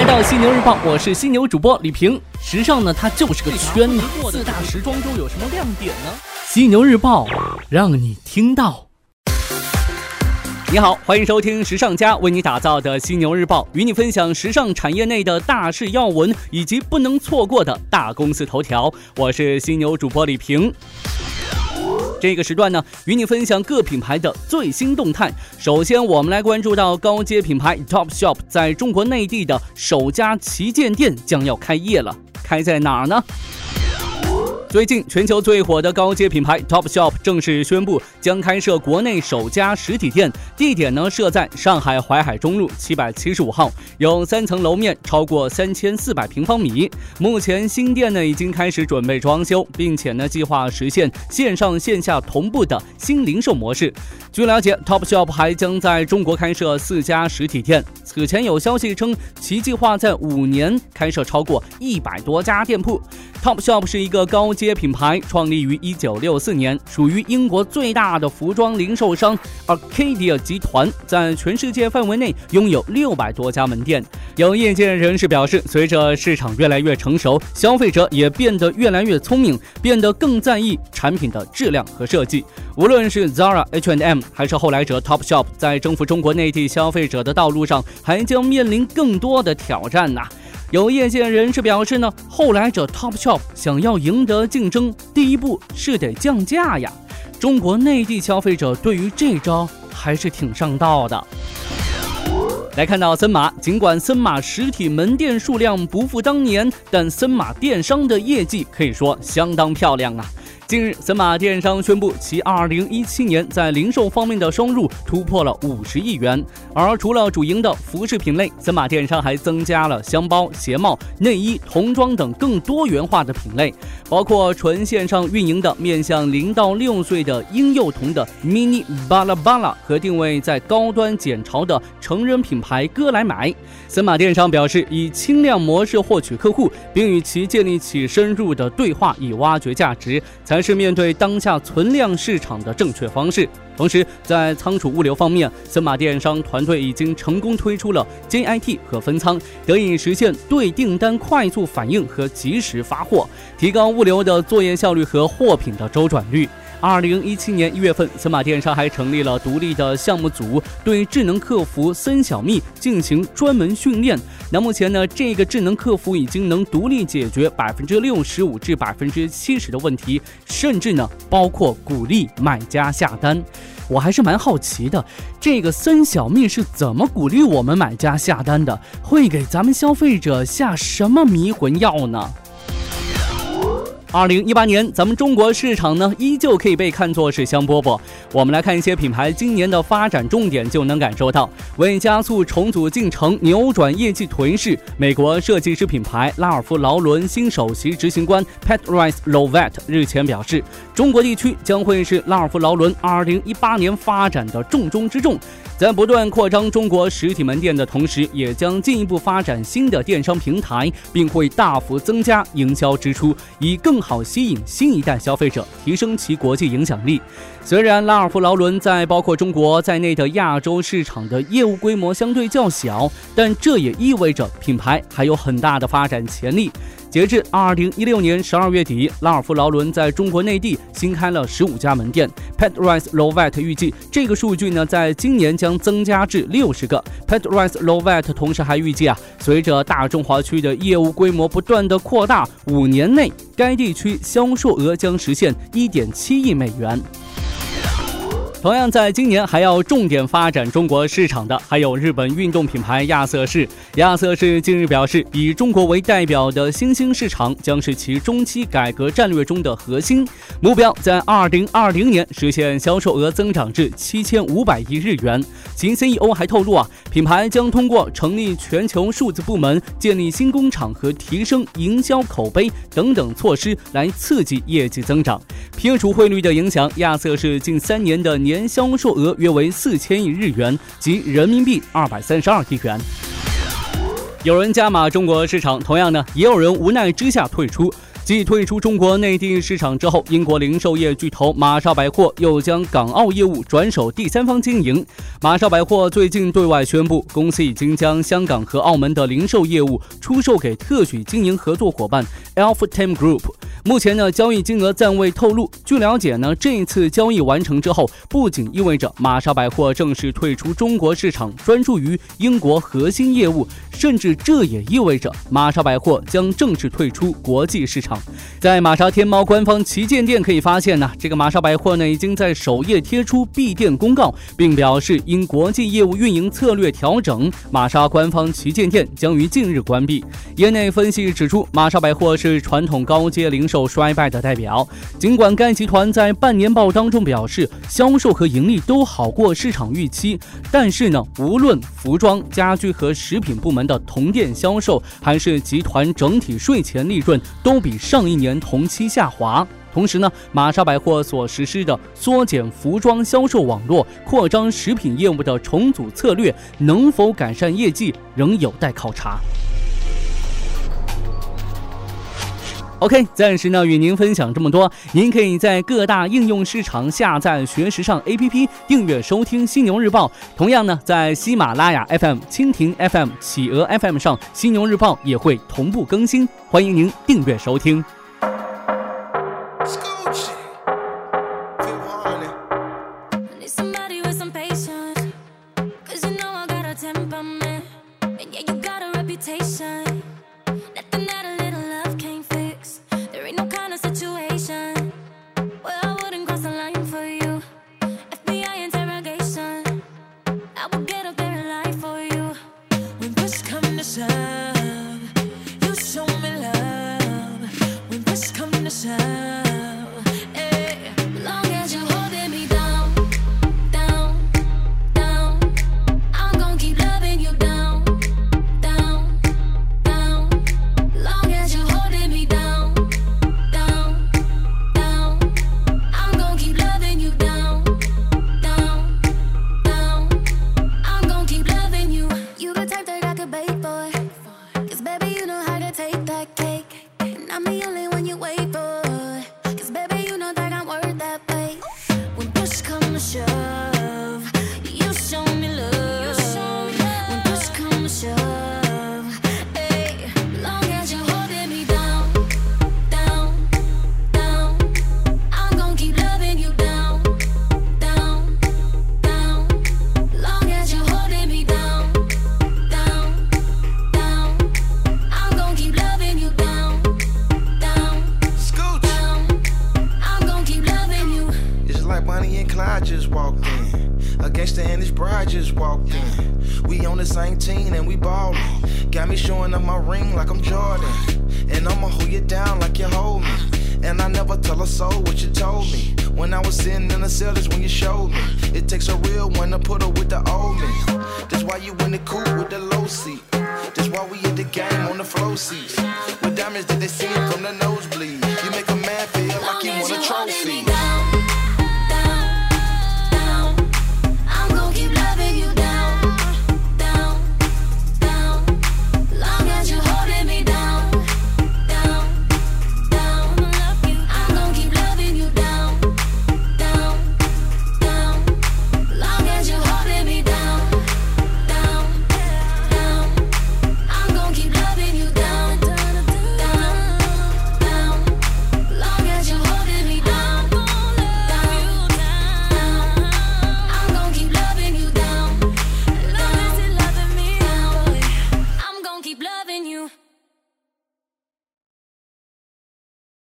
来到犀牛日报，我是犀牛主播李平。时尚呢，它就是个圈子。四大时装周有什么亮点呢？犀牛日报让你听到。你好，欢迎收听时尚家为你打造的犀牛日报，与你分享时尚产业内的大事要闻以及不能错过的大公司头条。我是犀牛主播李平。这个时段呢，与你分享各品牌的最新动态。首先，我们来关注到高阶品牌 Topshop 在中国内地的首家旗舰店将要开业了，开在哪儿呢？最近，全球最火的高阶品牌 Topshop 正式宣布将开设国内首家实体店，地点呢设在上海淮海中路七百七十五号，有三层楼面，超过三千四百平方米。目前新店呢已经开始准备装修，并且呢计划实现线上线下同步的新零售模式。据了解，Topshop 还将在中国开设四家实体店。此前有消息称，其计划在五年开设超过一百多家店铺。Topshop 是一个高阶品牌，创立于一九六四年，属于英国最大的服装零售商 Arcadia 集团，在全世界范围内拥有六百多家门店。有业界人士表示，随着市场越来越成熟，消费者也变得越来越聪明，变得更在意产品的质量和设计。无论是 Zara、H&M 还是后来者 Topshop，在征服中国内地消费者的道路上，还将面临更多的挑战呐。有业界人士表示呢，后来者 Topshop 想要赢得竞争，第一步是得降价呀。中国内地消费者对于这招还是挺上道的。来看到森马，尽管森马实体门店数量不复当年，但森马电商的业绩可以说相当漂亮啊。近日，森马电商宣布，其2017年在零售方面的收入突破了50亿元。而除了主营的服饰品类，森马电商还增加了箱包、鞋帽、内衣、童装等更多元化的品类，包括纯线上运营的面向零到六岁的婴幼童的 Mini 巴拉巴拉和定位在高端简潮的成人品牌哥来买。森马电商表示，以轻量模式获取客户，并与其建立起深入的对话，以挖掘价值，才是面对当下存量市场的正确方式。同时，在仓储物流方面，森马电商团队已经成功推出了 JIT 和分仓，得以实现对订单快速反应和及时发货，提高物流的作业效率和货品的周转率。二零一七年一月份，森马电商还成立了独立的项目组，对智能客服森小蜜进行专门训练。那目前呢，这个智能客服已经能独立解决百分之六十五至百分之七十的问题，甚至呢，包括鼓励买家下单。我还是蛮好奇的，这个森小蜜是怎么鼓励我们买家下单的？会给咱们消费者下什么迷魂药呢？二零一八年，咱们中国市场呢，依旧可以被看作是香饽饽。我们来看一些品牌今年的发展重点，就能感受到。为加速重组进程、扭转业绩颓势，美国设计师品牌拉尔夫劳伦新首席执行官 Patrice Lovett 日前表示，中国地区将会是拉尔夫劳伦二零一八年发展的重中之重。在不断扩张中国实体门店的同时，也将进一步发展新的电商平台，并会大幅增加营销支出，以更好吸引新一代消费者，提升其国际影响力。虽然拉尔夫劳伦在包括中国在内的亚洲市场的业务规模相对较小，但这也意味着品牌还有很大的发展潜力。截至二零一六年十二月底，拉尔夫劳伦在中国内地新开了十五家门店。Pet Rice Lovet 预计这个数据呢，在今年将增加至六十个。Pet Rice Lovet 同时还预计啊，随着大中华区的业务规模不断的扩大，五年内该地区销售额将实现一点七亿美元。同样，在今年还要重点发展中国市场的，还有日本运动品牌亚瑟士。亚瑟士近日表示，以中国为代表的新兴市场将是其中期改革战略中的核心目标，在二零二零年实现销售额增长至七千五百亿日元。其 CEO 还透露啊，品牌将通过成立全球数字部门、建立新工厂和提升营销口碑等等措施来刺激业绩增长。撇除汇率的影响，亚瑟士近三年的年。年销售额约为四千亿日元，即人民币二百三十二亿元。有人加码中国市场，同样呢，也有人无奈之下退出。继退出中国内地市场之后，英国零售业巨头玛莎百货又将港澳业务转手第三方经营。玛莎百货最近对外宣布，公司已经将香港和澳门的零售业务出售给特许经营合作伙伴 Alphatam Group。目前呢，交易金额暂未透露。据了解呢，这一次交易完成之后，不仅意味着玛莎百货正式退出中国市场，专注于英国核心业务，甚至这也意味着玛莎百货将正式退出国际市场。在玛莎天猫官方旗舰店可以发现呢，这个玛莎百货呢已经在首页贴出闭店公告，并表示因国际业务运营策略调整，玛莎官方旗舰店将于近日关闭。业内分析指出，玛莎百货是传统高阶零。售衰败的代表，尽管该集团在半年报当中表示销售和盈利都好过市场预期，但是呢，无论服装、家居和食品部门的同店销售，还是集团整体税前利润，都比上一年同期下滑。同时呢，玛莎百货所实施的缩减服装销售网络、扩张食品业务的重组策略，能否改善业绩，仍有待考察。OK，暂时呢与您分享这么多。您可以在各大应用市场下载学时尚 APP，订阅收听《犀牛日报》。同样呢，在喜马拉雅 FM、蜻蜓 FM、企鹅 FM 上，《犀牛日报》也会同步更新，欢迎您订阅收听。walked in. We on the same team and we ballin'. Got me showing up my ring like I'm Jordan. And I'ma hold you down like you hold me. And I never tell a soul what you told me. When I was sitting in the cell is when you showed me. It takes a real one to put up with the old me. That's why you in the cool with the low.